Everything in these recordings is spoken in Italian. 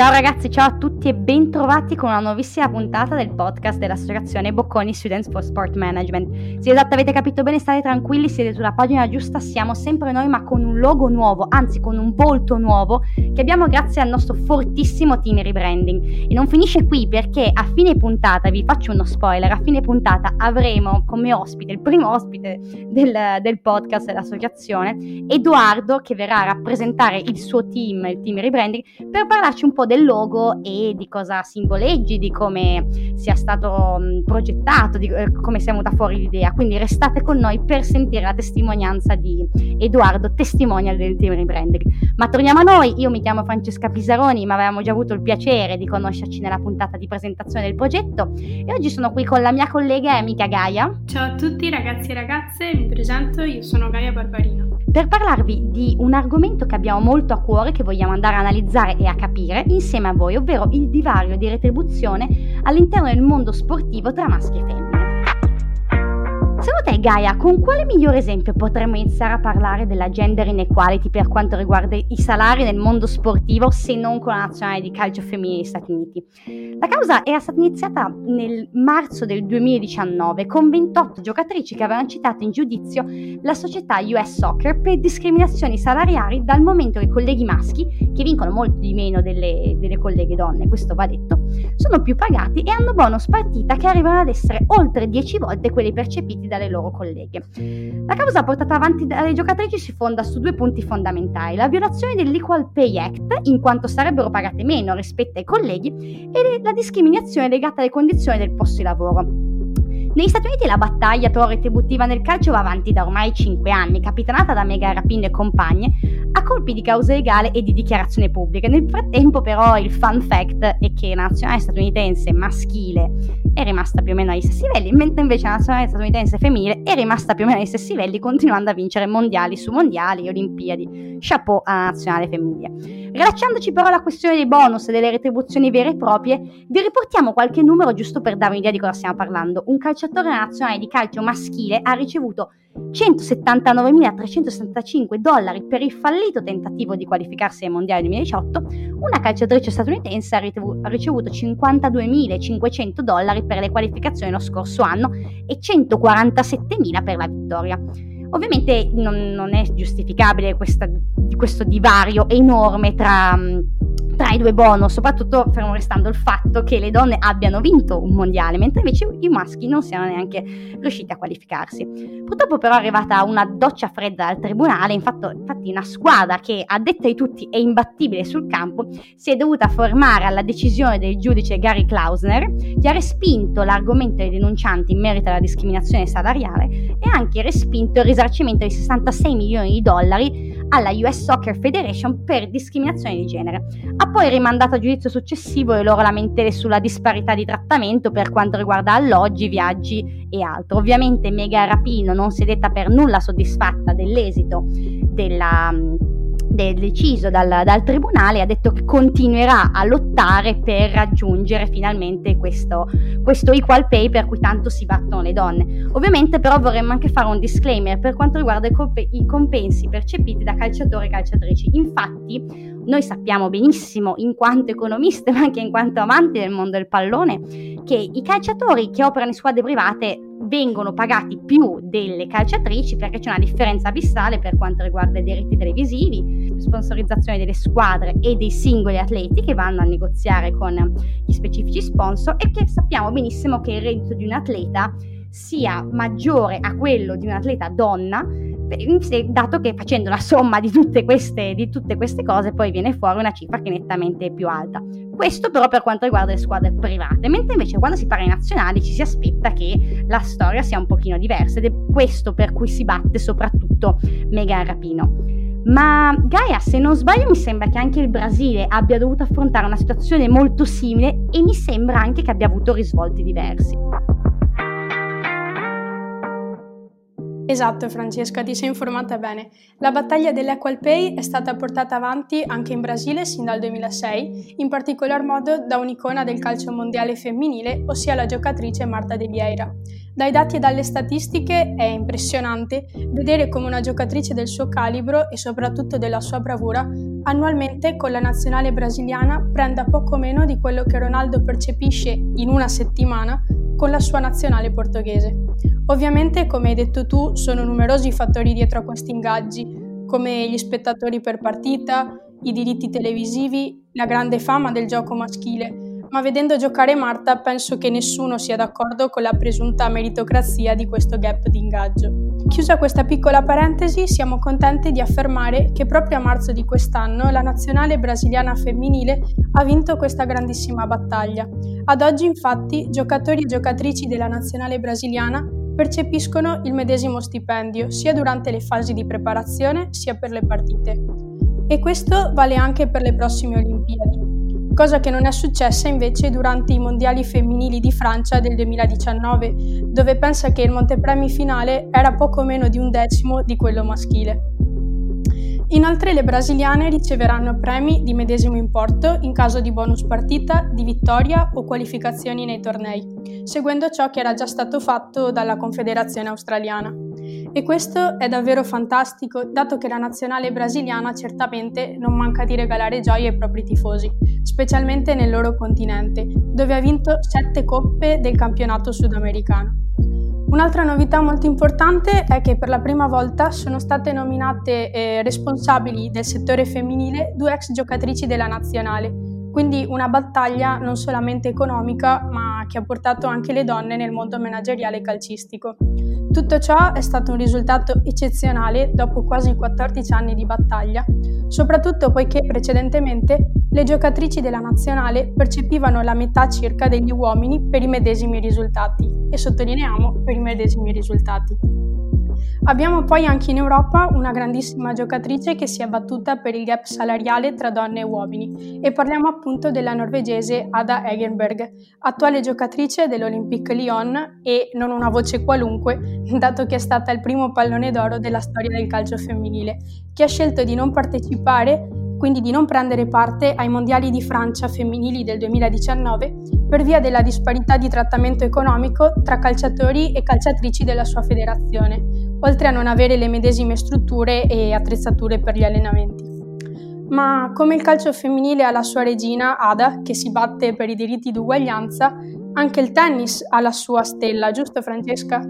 Ciao ragazzi, ciao a tutti e bentrovati con una nuovissima puntata del podcast dell'associazione Bocconi Students for Sport Management. Se esatto avete capito bene, state tranquilli, siete sulla pagina giusta, siamo sempre noi ma con un logo nuovo, anzi con un volto nuovo che abbiamo grazie al nostro fortissimo team rebranding. E non finisce qui perché a fine puntata, vi faccio uno spoiler, a fine puntata avremo come ospite, il primo ospite del, del podcast dell'associazione, Edoardo che verrà a rappresentare il suo team, il team rebranding, per parlarci un po' del logo e di cosa simboleggi, di come sia stato progettato, di eh, come sia venuta fuori l'idea. Quindi restate con noi per sentire la testimonianza di Edoardo, testimonial del team rebranding. Ma torniamo a noi, io mi chiamo Francesca Pisaroni, ma avevamo già avuto il piacere di conoscerci nella puntata di presentazione del progetto e oggi sono qui con la mia collega e amica Gaia. Ciao a tutti ragazzi e ragazze, mi presento, io sono Gaia Barbarino. Per parlarvi di un argomento che abbiamo molto a cuore, che vogliamo andare a analizzare e a capire insieme a voi, ovvero il divario di retribuzione all'interno del mondo sportivo tra maschi e femmine. Te, Gaia, con quale migliore esempio potremmo iniziare a parlare della gender inequality per quanto riguarda i salari nel mondo sportivo se non con la nazionale di calcio femminile degli Stati Uniti? La causa era stata iniziata nel marzo del 2019 con 28 giocatrici che avevano citato in giudizio la società US Soccer per discriminazioni salariali dal momento che i colleghi maschi, che vincono molto di meno delle, delle colleghe donne, questo va detto, sono più pagati e hanno bonus partita che arrivano ad essere oltre 10 volte quelli percepiti dalle loro colleghe. La causa portata avanti dalle giocatrici si fonda su due punti fondamentali, la violazione dell'Equal Pay Act, in quanto sarebbero pagate meno rispetto ai colleghi, e la discriminazione legata alle condizioni del posto di lavoro. Negli Stati Uniti la battaglia però retributiva nel calcio va avanti da ormai 5 anni, capitanata da Mega Rapin e compagne, a colpi di causa legale e di dichiarazione pubblica. Nel frattempo però il fun fact è che la nazionale statunitense maschile è rimasta più o meno agli stessi livelli, mentre invece la nazionale statunitense femminile è rimasta più o meno agli stessi livelli, continuando a vincere mondiali su mondiali, olimpiadi. Chapeau alla nazionale femminile. Rilacciandoci però alla questione dei bonus e delle retribuzioni vere e proprie, vi riportiamo qualche numero giusto per dare un'idea di cosa stiamo parlando. Un calciatore nazionale di calcio maschile ha ricevuto 179.365 dollari per il fallito tentativo di qualificarsi ai mondiali 2018, una calciatrice statunitense ha ricevuto 52.500 dollari per le qualificazioni lo scorso anno e 147.000 per la vittoria. Ovviamente non, non è giustificabile questa, questo divario enorme tra tra i due bonus, soprattutto fermo restando il fatto che le donne abbiano vinto un mondiale, mentre invece i maschi non siano neanche riusciti a qualificarsi. Purtroppo però è arrivata una doccia fredda al tribunale, infatti, infatti una squadra che a detta di tutti è imbattibile sul campo si è dovuta formare alla decisione del giudice Gary Klausner, che ha respinto l'argomento dei denuncianti in merito alla discriminazione salariale e ha anche respinto il risarcimento di 66 milioni di dollari alla US Soccer Federation per discriminazione di genere. Ha poi rimandato a giudizio successivo le loro lamentele sulla disparità di trattamento per quanto riguarda alloggi, viaggi e altro. Ovviamente Mega Rapino non si è detta per nulla soddisfatta dell'esito della deciso dal, dal, tribunale ha detto che continuerà a lottare per raggiungere finalmente questo, questo equal pay per cui tanto si battono le donne. Ovviamente però vorremmo anche fare un disclaimer per quanto riguarda i, comp- i compensi percepiti da calciatori e calciatrici. Infatti noi sappiamo benissimo in quanto economiste ma anche in quanto amanti del mondo del pallone che i calciatori che operano in squadre private vengono pagati più delle calciatrici perché c'è una differenza abissale per quanto riguarda i diritti televisivi, sponsorizzazione delle squadre e dei singoli atleti che vanno a negoziare con gli specifici sponsor e che sappiamo benissimo che il reddito di un atleta sia maggiore a quello di un atleta donna dato che facendo la somma di tutte, queste, di tutte queste cose poi viene fuori una cifra che è nettamente più alta. Questo però per quanto riguarda le squadre private, mentre invece quando si parla ai nazionali ci si aspetta che la storia sia un pochino diversa ed è questo per cui si batte soprattutto Megan Rapino. Ma Gaia, se non sbaglio, mi sembra che anche il Brasile abbia dovuto affrontare una situazione molto simile e mi sembra anche che abbia avuto risvolti diversi. Esatto Francesca, ti sei informata bene. La battaglia dell'Equal Pay è stata portata avanti anche in Brasile sin dal 2006, in particolar modo da un'icona del calcio mondiale femminile, ossia la giocatrice Marta De Vieira. Dai dati e dalle statistiche è impressionante vedere come una giocatrice del suo calibro e soprattutto della sua bravura annualmente con la nazionale brasiliana prenda poco meno di quello che Ronaldo percepisce in una settimana con la sua nazionale portoghese. Ovviamente, come hai detto tu, sono numerosi i fattori dietro a questi ingaggi, come gli spettatori per partita, i diritti televisivi, la grande fama del gioco maschile, ma vedendo giocare Marta penso che nessuno sia d'accordo con la presunta meritocrazia di questo gap di ingaggio. Chiusa questa piccola parentesi, siamo contenti di affermare che proprio a marzo di quest'anno la nazionale brasiliana femminile ha vinto questa grandissima battaglia. Ad oggi infatti giocatori e giocatrici della nazionale brasiliana percepiscono il medesimo stipendio sia durante le fasi di preparazione sia per le partite. E questo vale anche per le prossime Olimpiadi, cosa che non è successa invece durante i mondiali femminili di Francia del 2019, dove pensa che il montepremi finale era poco meno di un decimo di quello maschile. Inoltre le brasiliane riceveranno premi di medesimo importo in caso di bonus partita, di vittoria o qualificazioni nei tornei, seguendo ciò che era già stato fatto dalla Confederazione australiana. E questo è davvero fantastico, dato che la nazionale brasiliana certamente non manca di regalare gioie ai propri tifosi, specialmente nel loro continente, dove ha vinto sette coppe del campionato sudamericano. Un'altra novità molto importante è che per la prima volta sono state nominate eh, responsabili del settore femminile due ex giocatrici della nazionale, quindi una battaglia non solamente economica ma che ha portato anche le donne nel mondo manageriale calcistico. Tutto ciò è stato un risultato eccezionale dopo quasi 14 anni di battaglia, soprattutto poiché precedentemente le giocatrici della nazionale percepivano la metà circa degli uomini per i medesimi risultati e sottolineiamo per i medesimi risultati. Abbiamo poi anche in Europa una grandissima giocatrice che si è battuta per il gap salariale tra donne e uomini e parliamo appunto della norvegese Ada Egenberg, attuale giocatrice dell'Olympique Lyon e non una voce qualunque, dato che è stata il primo pallone d'oro della storia del calcio femminile, che ha scelto di non partecipare quindi di non prendere parte ai mondiali di Francia femminili del 2019 per via della disparità di trattamento economico tra calciatori e calciatrici della sua federazione, oltre a non avere le medesime strutture e attrezzature per gli allenamenti. Ma come il calcio femminile ha la sua regina, Ada, che si batte per i diritti d'uguaglianza, anche il tennis ha la sua stella, giusto Francesca?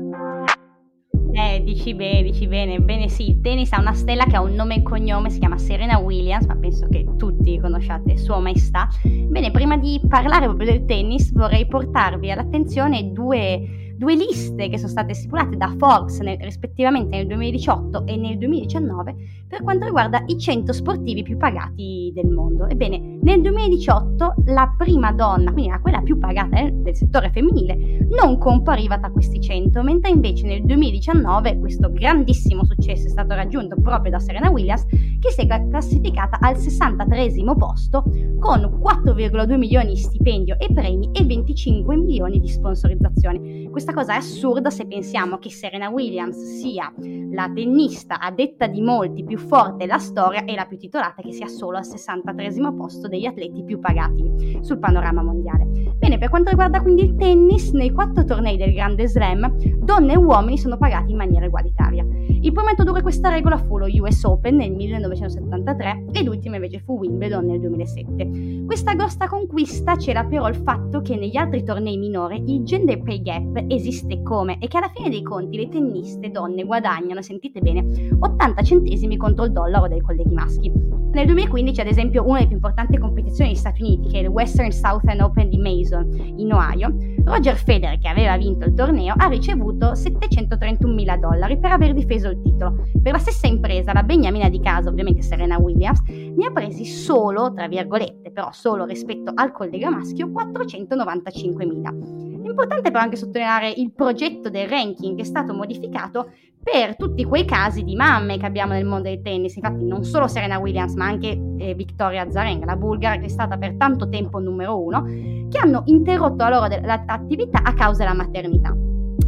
Eh, dici bene, dici bene. Bene, sì, il tennis ha una stella che ha un nome e cognome, si chiama Serena Williams, ma penso che tutti conosciate Sua Maestà. Bene, prima di parlare proprio del tennis, vorrei portarvi all'attenzione due due liste che sono state stipulate da Forbes nel, rispettivamente nel 2018 e nel 2019 per quanto riguarda i 100 sportivi più pagati del mondo. Ebbene, nel 2018 la prima donna, quindi quella più pagata del, del settore femminile, non compariva tra questi 100, mentre invece nel 2019 questo grandissimo successo è stato raggiunto proprio da Serena Williams, che si è classificata al 63 posto con 4,2 milioni di stipendio e premi e 25 milioni di sponsorizzazione. Questa cosa è assurda se pensiamo che Serena Williams sia la tennista a detta di molti più forte della storia e la più titolata che sia solo al 63 posto degli atleti più pagati sul panorama mondiale. Bene, per quanto riguarda quindi il tennis, nei quattro tornei del Grande Slam, donne e uomini sono pagati in maniera egualitaria. Il primo a introdurre questa regola fu lo US Open nel 1973 e l'ultimo invece fu Wimbledon nel 2007. Questa grossa conquista c'era però il fatto che negli altri tornei minori il gender pay gap esiste come e che alla fine dei conti le tenniste donne guadagnano, sentite bene, 80 centesimi contro il dollaro dei colleghi maschi. Nel 2015, ad esempio, una delle più importanti competizioni degli Stati Uniti, che è il Western Southern Open di Mason in Ohio, Roger Federer, che aveva vinto il torneo, ha ricevuto 731 mila dollari per aver difeso il titolo. Per la stessa impresa, la beniamina di casa, ovviamente Serena Williams, ne ha presi solo, tra virgolette, però solo rispetto al collega maschio, 495 mila. Importante però anche sottolineare il progetto del ranking che è stato modificato per tutti quei casi di mamme che abbiamo nel mondo del tennis, infatti non solo Serena Williams ma anche eh, Victoria Azarenka, la bulgara che è stata per tanto tempo numero uno, che hanno interrotto la loro attività a causa della maternità.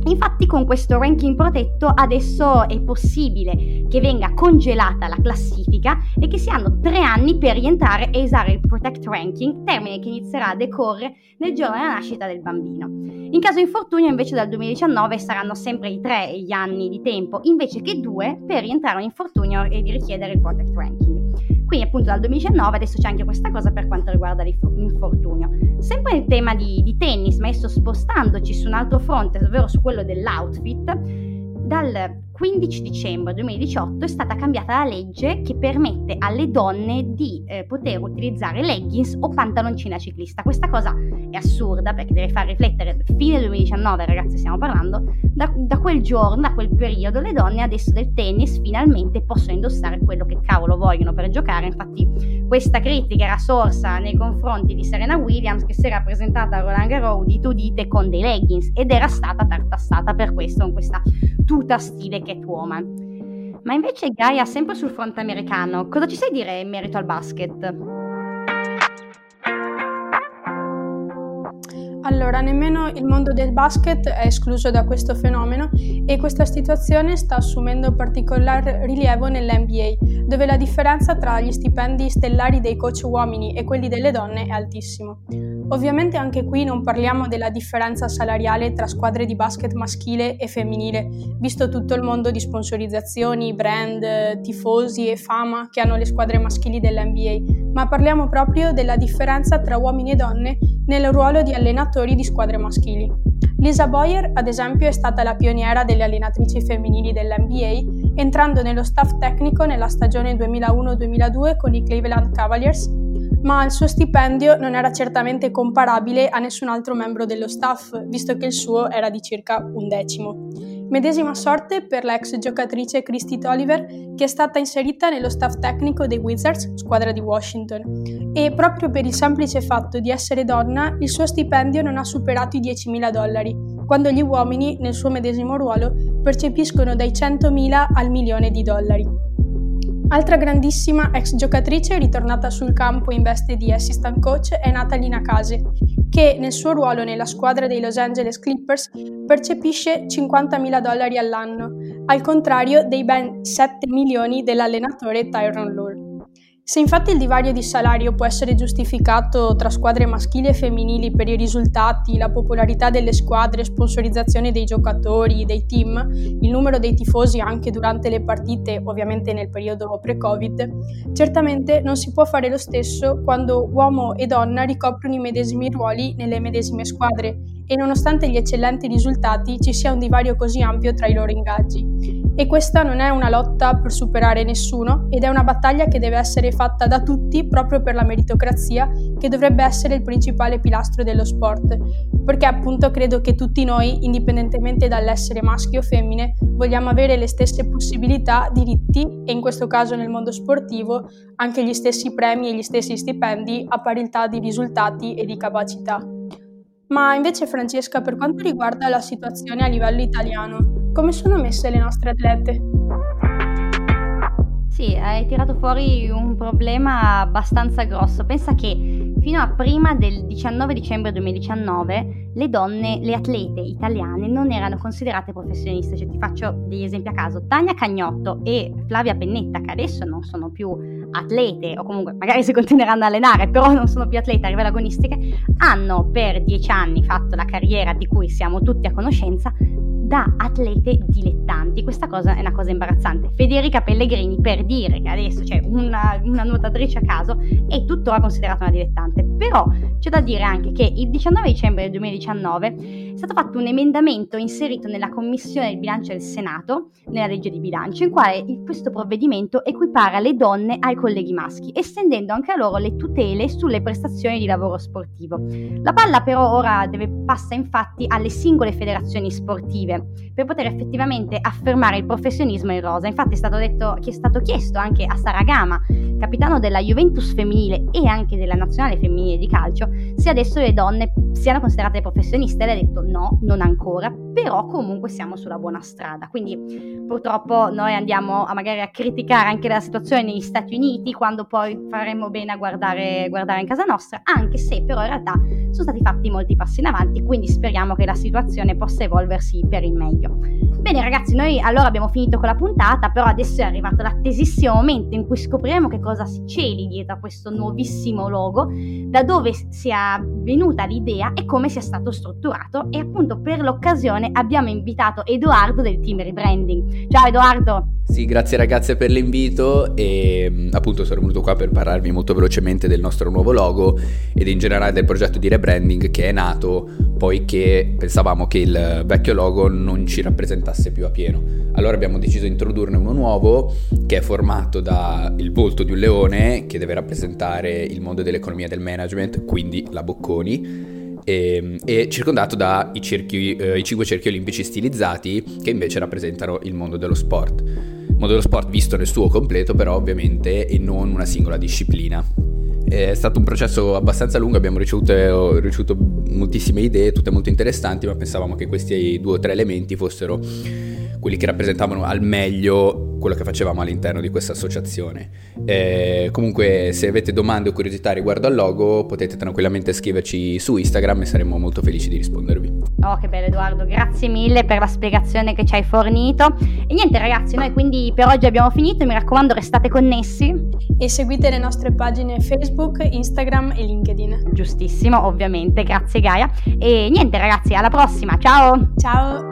Infatti con questo ranking protetto adesso è possibile che venga congelata la classifica e che si hanno tre anni per rientrare e usare il Protect Ranking, termine che inizierà a decorrere nel giorno della nascita del bambino. In caso di infortunio invece dal 2019 saranno sempre i tre gli anni di tempo, invece che due per rientrare in infortunio e di richiedere il Protect Ranking. Quindi appunto dal 2019 adesso c'è anche questa cosa per quanto riguarda l'infortunio. Sempre il tema di, di tennis, ma adesso spostandoci su un altro fronte, ovvero su quello dell'outfit, dal 15 dicembre 2018 è stata cambiata la legge che permette alle donne di eh, poter utilizzare leggings o pantaloncini da ciclista. Questa cosa è assurda perché deve far riflettere, fine 2019 ragazzi stiamo parlando, da, da, quel giorno, da quel periodo le donne adesso del tennis finalmente possono indossare quello che cavolo vogliono per giocare. Infatti questa critica era sorsa nei confronti di Serena Williams che si era presentata a Roland Garros di udite con dei leggings ed era stata tartassata per questo con questa tuta stile Catwoman. Ma invece Gaia, sempre sul fronte americano, cosa ci sai dire in merito al basket? Allora, nemmeno il mondo del basket è escluso da questo fenomeno e questa situazione sta assumendo particolare rilievo nell'NBA, dove la differenza tra gli stipendi stellari dei coach uomini e quelli delle donne è altissimo. Ovviamente anche qui non parliamo della differenza salariale tra squadre di basket maschile e femminile, visto tutto il mondo di sponsorizzazioni, brand, tifosi e fama che hanno le squadre maschili dell'NBA, ma parliamo proprio della differenza tra uomini e donne nel ruolo di allenatori di squadre maschili. Lisa Boyer, ad esempio, è stata la pioniera delle allenatrici femminili dell'NBA, entrando nello staff tecnico nella stagione 2001-2002 con i Cleveland Cavaliers ma il suo stipendio non era certamente comparabile a nessun altro membro dello staff, visto che il suo era di circa un decimo. Medesima sorte per l'ex giocatrice Christy Tolliver, che è stata inserita nello staff tecnico dei Wizards, squadra di Washington, e proprio per il semplice fatto di essere donna, il suo stipendio non ha superato i 10.000 dollari, quando gli uomini, nel suo medesimo ruolo, percepiscono dai 100.000 al milione di dollari. Altra grandissima ex giocatrice ritornata sul campo in veste di assistant coach è Natalie Nakase, che nel suo ruolo nella squadra dei Los Angeles Clippers percepisce 50.000 dollari all'anno, al contrario dei ben 7 milioni dell'allenatore Tyron Lue. Se infatti il divario di salario può essere giustificato tra squadre maschili e femminili per i risultati, la popolarità delle squadre, sponsorizzazione dei giocatori, dei team, il numero dei tifosi anche durante le partite, ovviamente nel periodo pre-Covid, certamente non si può fare lo stesso quando uomo e donna ricoprono i medesimi ruoli nelle medesime squadre e nonostante gli eccellenti risultati ci sia un divario così ampio tra i loro ingaggi. E questa non è una lotta per superare nessuno ed è una battaglia che deve essere fatta da tutti proprio per la meritocrazia che dovrebbe essere il principale pilastro dello sport. Perché appunto credo che tutti noi, indipendentemente dall'essere maschi o femmine, vogliamo avere le stesse possibilità, diritti e in questo caso nel mondo sportivo anche gli stessi premi e gli stessi stipendi a parità di risultati e di capacità. Ma invece Francesca, per quanto riguarda la situazione a livello italiano, come sono messe le nostre atlete? Sì, hai tirato fuori un problema abbastanza grosso. Pensa che fino a prima del 19 dicembre 2019 le donne, le atlete italiane non erano considerate professioniste. Cioè, ti faccio degli esempi a caso. Tania Cagnotto e Flavia Pennetta, che adesso non sono più atlete, o comunque magari si continueranno a allenare, però non sono più atlete a livello agonistiche, hanno per dieci anni fatto la carriera di cui siamo tutti a conoscenza da atlete dilettanti. Questa cosa è una cosa imbarazzante. Federica Pellegrini, per dire che adesso c'è una, una nuotatrice a caso, è tuttora considerata una dilettante. Però c'è da dire anche che il 19 dicembre del 2019 è stato fatto un emendamento inserito nella Commissione del bilancio del Senato, nella legge di bilancio, in quale questo provvedimento equipara le donne ai colleghi maschi, estendendo anche a loro le tutele sulle prestazioni di lavoro sportivo. La palla però ora deve, passa infatti alle singole federazioni sportive per poter effettivamente affermare il professionismo in rosa. Infatti è stato, detto, è stato chiesto anche a Saragama, capitano della Juventus femminile e anche della nazionale femminile di calcio, se adesso le donne siano considerate professioniste. Lei ha detto no, non ancora, però comunque siamo sulla buona strada. Quindi purtroppo noi andiamo a magari a criticare anche la situazione negli Stati Uniti quando poi faremmo bene a guardare, guardare in casa nostra, anche se però in realtà sono stati fatti molti passi in avanti, quindi speriamo che la situazione possa evolversi per il meglio. Bene ragazzi, noi allora abbiamo finito con la puntata, però adesso è arrivato l'attesissimo momento in cui scopriremo che cosa si celi dietro a questo nuovissimo logo, da dove sia venuta l'idea e come sia stato strutturato e appunto per l'occasione abbiamo invitato Edoardo del team rebranding. Ciao Edoardo! Sì, grazie ragazze per l'invito e mm, appunto sono venuto qua per parlarvi molto velocemente del nostro nuovo logo ed in generale del progetto di rebranding che è nato poiché pensavamo che il vecchio logo non ci rappresentasse più a pieno. Allora abbiamo deciso di introdurne uno nuovo che è formato dal volto di un leone che deve rappresentare il mondo dell'economia e del management, quindi la Bocconi, e, e circondato dai eh, cinque cerchi olimpici stilizzati che invece rappresentano il mondo dello sport. Il mondo dello sport visto nel suo completo però ovviamente e non una singola disciplina. È stato un processo abbastanza lungo, abbiamo ricevuto, ricevuto moltissime idee, tutte molto interessanti, ma pensavamo che questi due o tre elementi fossero quelli che rappresentavano al meglio quello che facevamo all'interno di questa associazione. Eh, comunque, se avete domande o curiosità riguardo al logo, potete tranquillamente scriverci su Instagram e saremo molto felici di rispondervi. Oh, che bello Edoardo, grazie mille per la spiegazione che ci hai fornito. E niente ragazzi, noi quindi per oggi abbiamo finito, mi raccomando restate connessi. E seguite le nostre pagine Facebook, Instagram e LinkedIn. Giustissimo, ovviamente, grazie Gaia. E niente ragazzi, alla prossima, ciao! Ciao!